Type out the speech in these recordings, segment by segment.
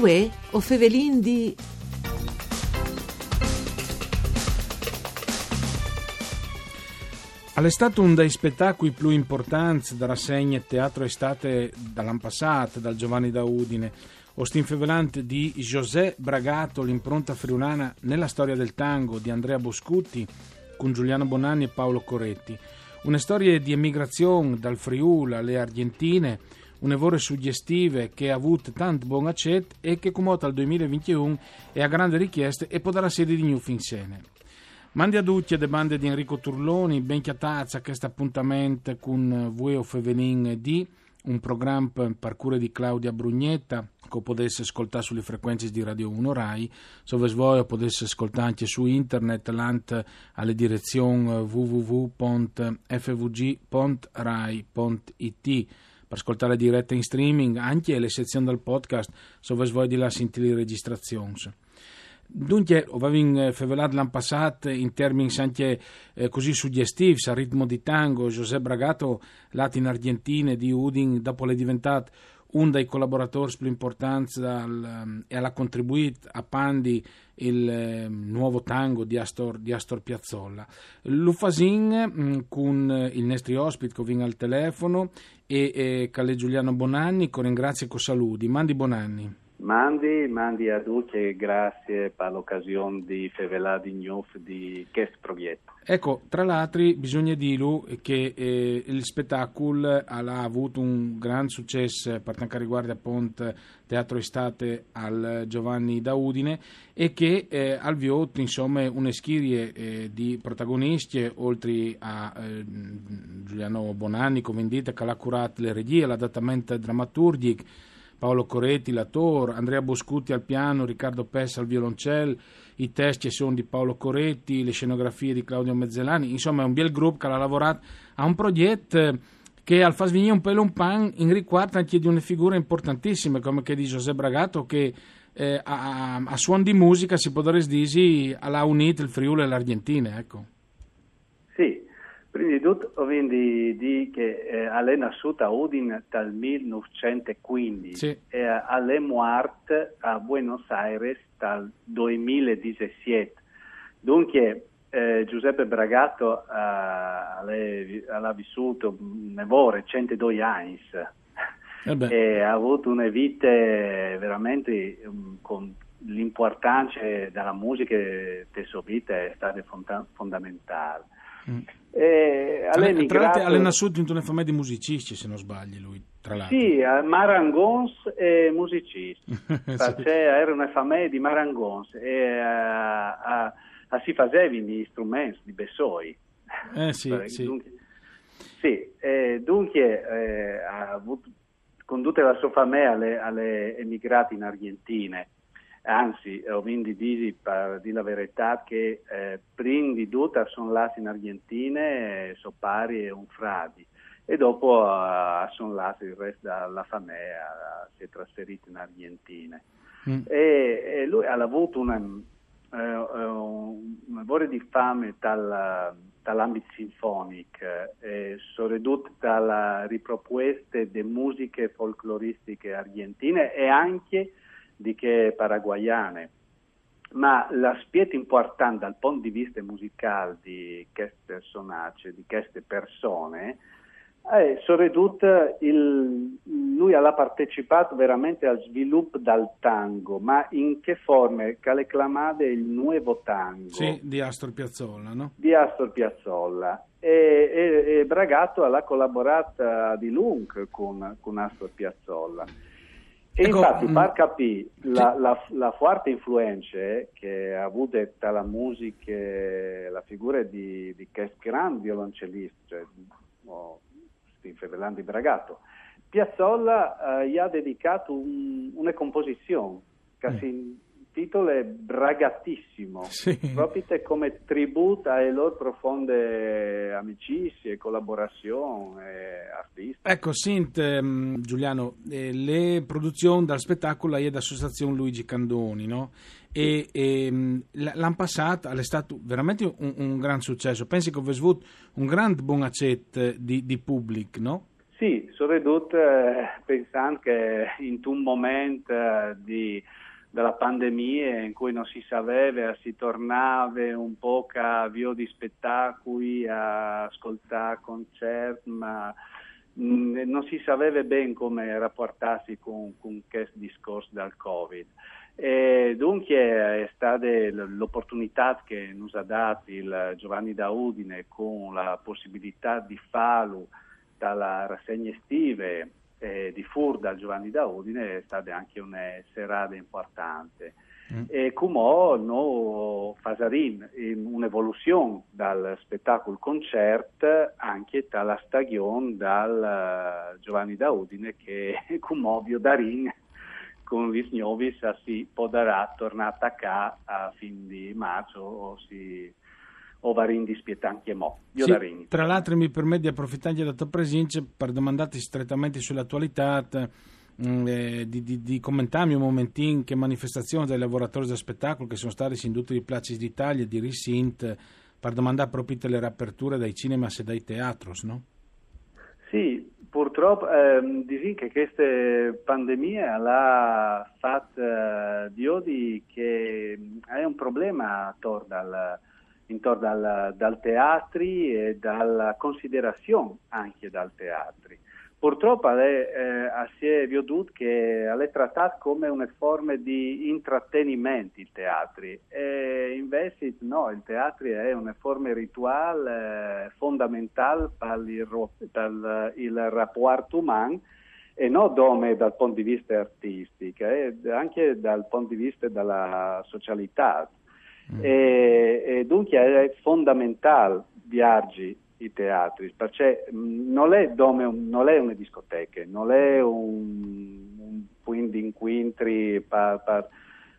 Uè, o Fevelin di... All'estate un dei spettacoli più importanti da rassegne teatro estate dall'anno passato, dal Giovanni da Udine, Ostin Fevelante di José Bragato, l'impronta friulana nella storia del tango di Andrea Boscutti con Giuliano Bonanni e Paolo Coretti. Una storia di emigrazione dal Friuli alle Argentine, un'evore suggestive che ha avuto tanto buon accetto e che come al 2021 è a grande richiesta e può dare sede di New Finsene. Mandi a tutti le bande di Enrico Turloni, ben chiatazza questo appuntamento con voi o Fevelin di un programma per cura di Claudia Brugnetta che potesse ascoltare sulle frequenze di Radio 1 Rai, dove voi potesse ascoltare anche su internet lant alle direzioni www.fvg.rai.it per ascoltare diretta in streaming anche le sezioni del podcast dove là sentire le registrazioni. Dunque, avevo fevelato l'anno passato in termini anche eh, così suggestivi, a ritmo di tango, Giuseppe Bragato, lato in Argentina di Udin, dopo è diventato uno dei collaboratori più importanti dal, e ha contribuito a Pandi il eh, nuovo tango di Astor, di Astor Piazzolla. L'Ufasin mm, con il nostro ospite che viene al telefono e, e Calle Giuliano Bonanni, con ringrazio e saluti. Mandi Bonanni. Mandi, mandi a tutti e grazie per l'occasione di Fevelà di Gnuf di questo progetto. Ecco, tra l'altro bisogna dire che eh, il spettacolo ha avuto un gran successo per quanto riguarda appunto Teatro Estate al Giovanni da Udine e che eh, al Viotto insomma una schirie eh, di protagonisti oltre a eh, Giuliano Bonanni, come indite, che ha curato le regie, l'adattamento drammaturgico Paolo Coretti, l'attore, Andrea Boscuti al piano, Riccardo Pessa al violoncello, i testi sono di Paolo Coretti, le scenografie di Claudio Mezzelani, insomma è un bel gruppo che ha lavorato a un progetto che al fa svenire un pelo un pan in riguardo anche di una figura importantissima come che di José Bragato che eh, a, a, suon di musica si potrebbe dire ha unito il Friuli e l'Argentina, ecco. Prima di tutto voglio dire che eh, è nascuta a Udine dal 1915 sì. e è morta a Buenos Aires dal 2017. Dunque eh, Giuseppe Bragato eh, ha vissuto nevore 102 anni eh e ha avuto una vita veramente um, con l'importanza della musica della sua vita è stata fondamentale. Mm. Eh, tra, tra l'altro ha nasciuto in una famiglia di musicisti se non sbagli lui tra l'altro sì, marangons e musicisti sì. era una famiglia di marangons e uh, uh, uh, si faceva gli strumenti di Bessoi eh sì, sì. dunque, sì eh, dunque eh, ha avuto, condotto la sua famiglia alle, alle emigrate in Argentina anzi ho vinto di per dire la verità che eh, prima di tutto sono là in Argentina eh, so pari e un fradi e dopo uh, sono là il resto della famiglia uh, si è trasferito in Argentina mm. e, e, lui ha avuto una, uh, un lavoro di fame dal, dall'ambito sinfonico eh, soprattutto dalla riproposta di musiche folcloristiche argentine e anche di che paraguayane. Ma l'aspetto importante dal punto di vista musicale di questi personaggi, di queste persone, è soprattutto il, lui ha partecipato veramente al sviluppo del tango, ma in che forma? Che le chiamate il nuovo tango. Sì, di Astor Piazzolla, no? Di Astor Piazzolla. E, e, e Bragato ha collaborato di lungo con, con Astor Piazzolla. E ecco, infatti mm, per capire la, la, la, forte influenza che ha avuto dalla musica, la figura di, di questo grande violoncellista, cioè, oh, Ferdinando di Bragato, Piazzolla eh, gli ha dedicato un, una composizione che mm. Titolo è Bragatissimo, sì. proprio come tributo alle loro profonde amicizie, collaborazioni artistiche. Ecco, Sint, um, Giuliano, eh, le produzioni dal spettacolo è dall'associazione Luigi Candoni, no? E, e um, l'anno passato è stato veramente un, un gran successo. Pensi che avete avuto un grande buon accetto di, di pubblico, no? Sì, soprattutto eh, pensando che in un momento eh, di, della pandemia in cui non si sapeva, si tornava un po' a via di spettacoli, a ascoltare concerti, ma mm, non si sapeva bene come rapportarsi con, con questo discorso del Covid. E dunque è stata l'opportunità che ci ha dato il Giovanni da Udine con la possibilità di farlo dalla rassegna estive eh, di Furda al Giovanni da Udine è stata anche una serata importante. Mm. E come no, fasarin un'evoluzione dal spettacolo concert anche dalla stagione dal Giovanni da Udine che come ovvio darin con Visnovis si potrà tornare a casa a fin di marzo o si o varin dispietanti e mo. Io sì, tra l'altro mi permette di approfittare della tua presenza per domandarti strettamente sull'attualità mm, eh, di, di, di, commentarmi un momentino che manifestazione dei lavoratori del spettacolo che sono stati in tutti i placi d'Italia di Risint per domandare proprio le riaperture dai cinema e dai teatros, no? Sì, purtroppo ehm, dici che questa pandemia l'ha fatta eh, di odi che è un problema attorno al intorno dal, dal teatri e dalla considerazione anche dal teatri. Purtroppo è, eh, si è veduto che è trattato come una forma di intrattenimento il teatro e invece no, il teatro è una forma rituale eh, fondamentale per il, per il rapporto umano e non dome dal punto di vista artistico, eh, anche dal punto di vista della socialità. Mm. E, e, dunque è fondamentale viaggi i teatri, perché mm, non è, dome, non è una discoteca, non è un, un quindi incontri per, per,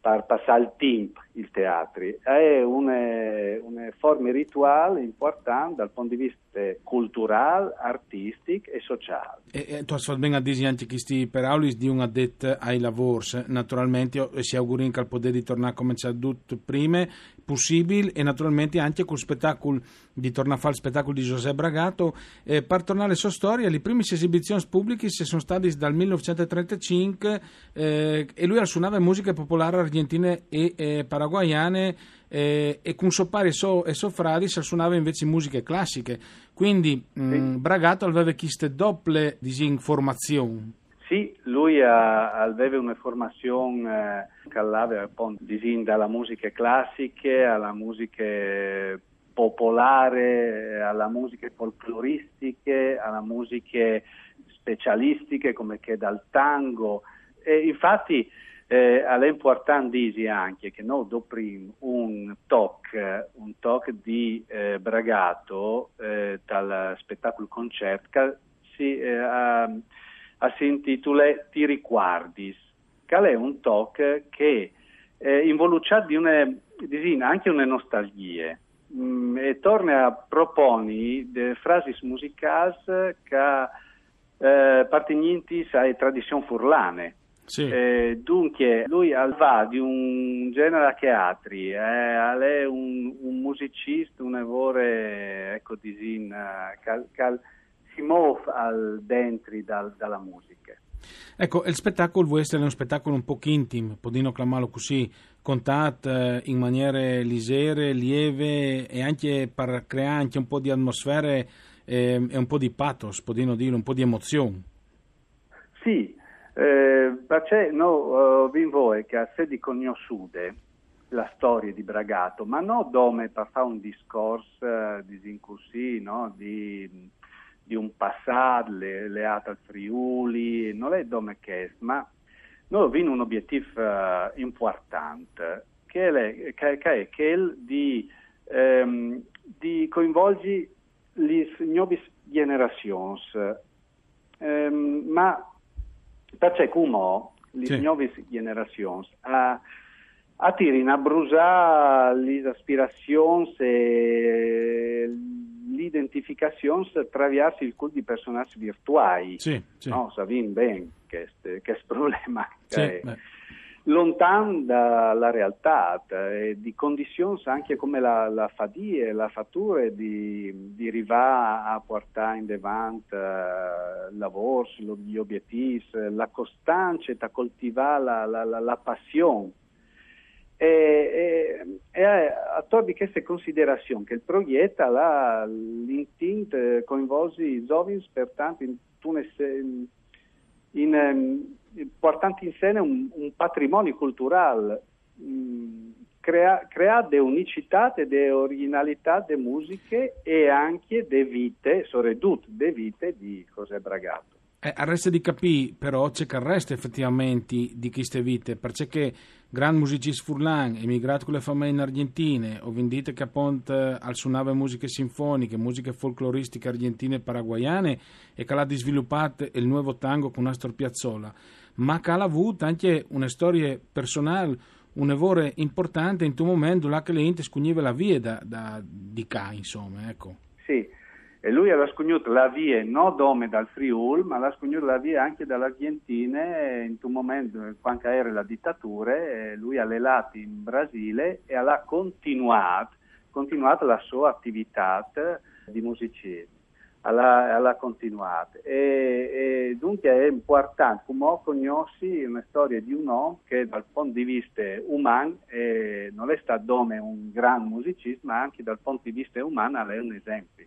per passare il tempo il teatro, è una, una forma rituale importante dal punto di vista culturale, artistico e sociale. E, e tu hai ben dire anche questi per Aulis di un addetto ai lavori, naturalmente si auguri che poter di tornare come ha detto prima, possibile e naturalmente anche con il spettacolo di tornare a fare il spettacolo di Giuseppe Bragato. Eh, per tornare alla sua storia le prime esibizioni pubbliche sono state dal 1935 eh, e lui suonava musica popolare argentine e eh, paraguayane eh, e con suo pari so, e suo fradi suonava invece musiche classiche quindi mm, sì. mh, Bragato aveva queste doppie disinformazioni sì, lui ha, aveva una formazione eh, che aveva dalla musica classica alla musica popolare, alla musica folcloristiche, alla musica specialistiche come che dal tango. E infatti eh, è anche che noi dopo un talk, un talk di eh, Bragato eh, dal spettacolo concerto si eh, si intitola Ti ricordi, che è un talk che eh, involucrato di una, disina anche una nostalgia mm, e torna a proporre frasi musicali che eh, appartenenti alle tradizioni furlane. Sì. Eh, dunque, lui va di un genere che altri, eh, è un, un musicista, un evore, ecco, disin, cal, cal, si muove al dentro dal, dalla musica. Ecco, il spettacolo vuole essere un spettacolo un po' intimo, podino chiamarlo così, contato eh, in maniere lisere, lieve e anche per creare anche un po' di atmosfere eh, e un po' di pathos, podino dire, un po' di emozione. Sì, eh, perché no, uh, vi vuoi che a sé di conosciute la storia di Bragato, ma non come per fare un discorso uh, di, no, di di un passato legato al Friuli, non è come che ma noi abbiamo un obiettivo uh, importante che è, che, che è quello di, um, di coinvolgere le nuove generazioni, um, ma perché come le sì. nuove generazioni a, a tirare a brusare le aspirazioni e l'identificazione attraverso il cult di personaggi virtuali. Sì, sì. No, sapete bene che è problema. Sì, lontano dalla realtà, eh, di condizioni anche come la, la fadie, la fattura di, di arrivare a portare in davanti uh, lavori, gli obiettivi, la costanza, da coltivare la, la, la, la passione. E, e, e a queste considerazioni che il proietta l'intint coinvolge i giovani pertanto in, in, in portando in scena un, un patrimonio culturale, mm, crea, crea de unicità de originalità de musiche e anche de vite, soprattutto de vite di José Bragato. Eh, resta di capire però c'è che resta effettivamente di queste vite, perché gran musicista furlan, emigrato con le famiglie in Argentina, o vendite che appunto al suonava musiche sinfoniche, musiche folcloristiche argentine e paraguayane e che l'ha sviluppato il nuovo tango con Astor Piazzolla ma che ha avuto anche una storia personale, un lavoro importante in un momento là che le ente scugniva la via da, da, di qua, insomma, ecco. Sì, e lui ha scugnuto la via non dome dal Friul, ma ha scugnuto la via anche dall'Argentina in un momento, quando era la dittatura, lui ha lelato in Brasile e ha continuato, continuato la sua attività di musicista alla, alla continuata. E, e, dunque è importante come conosci una storia di un uomo che dal punto di vista umano eh, non è stato un gran musicista, ma anche dal punto di vista umano è un esempio.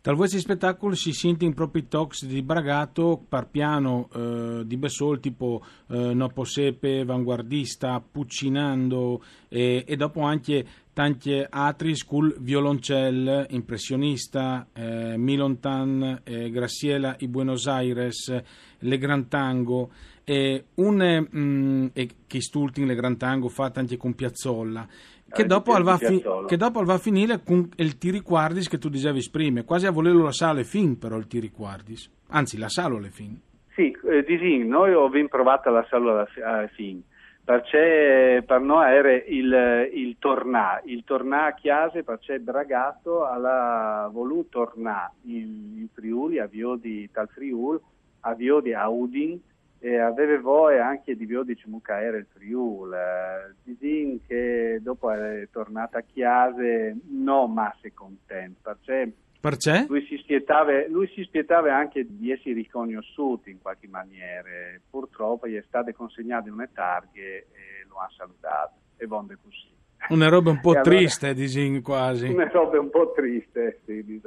Dal vostro spettacolo si sente in propri talks di Bragato par piano eh, di Bessol tipo eh, Nopo Sepe, Vanguardista, Puccinando e, e dopo anche tanti altri school violoncelle, impressionista, eh, Milontan, eh, Graciela i Buenos Aires, Le Gran Tango e un mm, e che stulting Le Gran Tango fatto anche con Piazzolla che, dopo va, fi- che dopo va a finire con il tiriquardis che tu dicevi prima, quasi a volerlo la sala fin però il tiriquardis, anzi la sala le fin. Sì, eh, disin, noi abbiamo provato la sala alla fin. Perché per noi era il, il tornà, il tornà a Chiase perché Bragato ha voluto tornare in, in Friuli, a Vio di Tal Friul, a Vio di Audin e aveva voi anche di Vio di Cimucaere il Friul. Eh, Disin che dopo è tornata a Chiase non masse contento perché perché? Lui si, spietava, lui si spietava anche di essere riconosciuto in qualche maniera. Purtroppo gli è stato consegnato in una targhe e lo ha salutato. E vonde così. Una roba un po' allora, triste, disin quasi. Una roba un po' triste, sì, di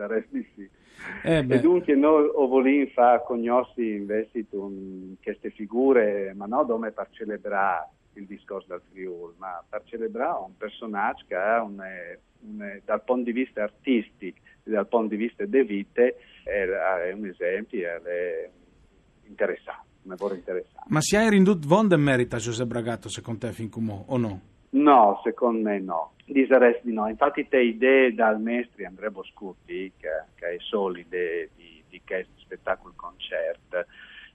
sì. Eh e dunque noi vogliamo fare conoscere invece queste figure, ma non come per celebrare il discorso del Friuli, ma per celebrare un personaggio che ha un, un, dal punto di vista artistico dal punto di vista delle vite è, è un esempio, è interessante, un lavoro interessante. Ma si è rindotto von de merita Giuseppe Bragato secondo te fin come o no? No, secondo me no. Disarresti di no. Infatti te idee dal maestro Andrea Boscuti, che, che è solide di, di questo spettacolo concerto,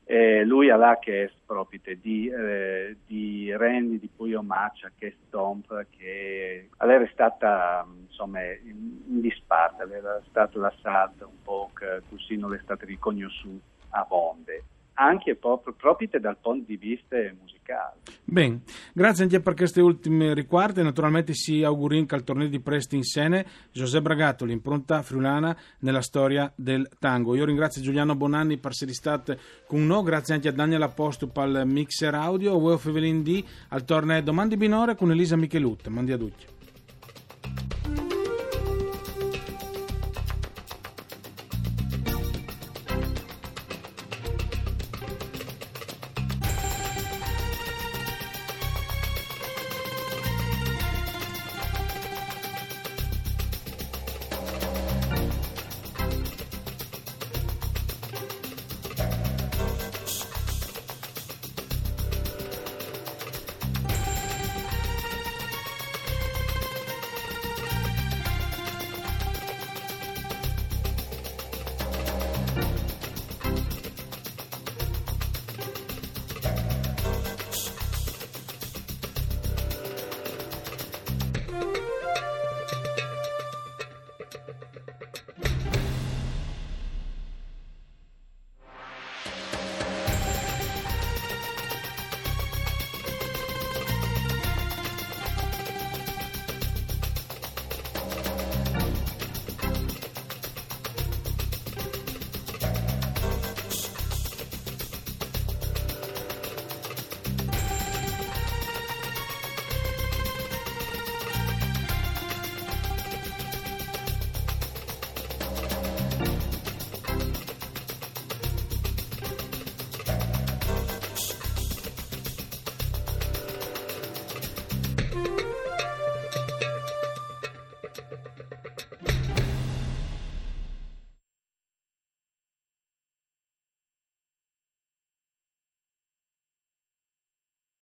eh, lui ha là che è proprio di, eh, di Randy, di Puyo Maccia, che Stomp, che è stata insomma in disparte, era stato l'assalto un po' che così non è stato riconosciuto a Bonde anche proprio, dal punto di vista musicale. Bene, grazie anche per queste ultime riguardi. Naturalmente si augurin che al torneo di Presti in Sene Giuseppe Bragato, l'impronta friulana nella storia del tango. Io ringrazio Giuliano Bonanni per essere stato con noi, grazie anche a Daniel Aposto per il mixer audio, Ueo Fevelin D al torneo Domandi Binore con Elisa Michelut. Mandi a tutti.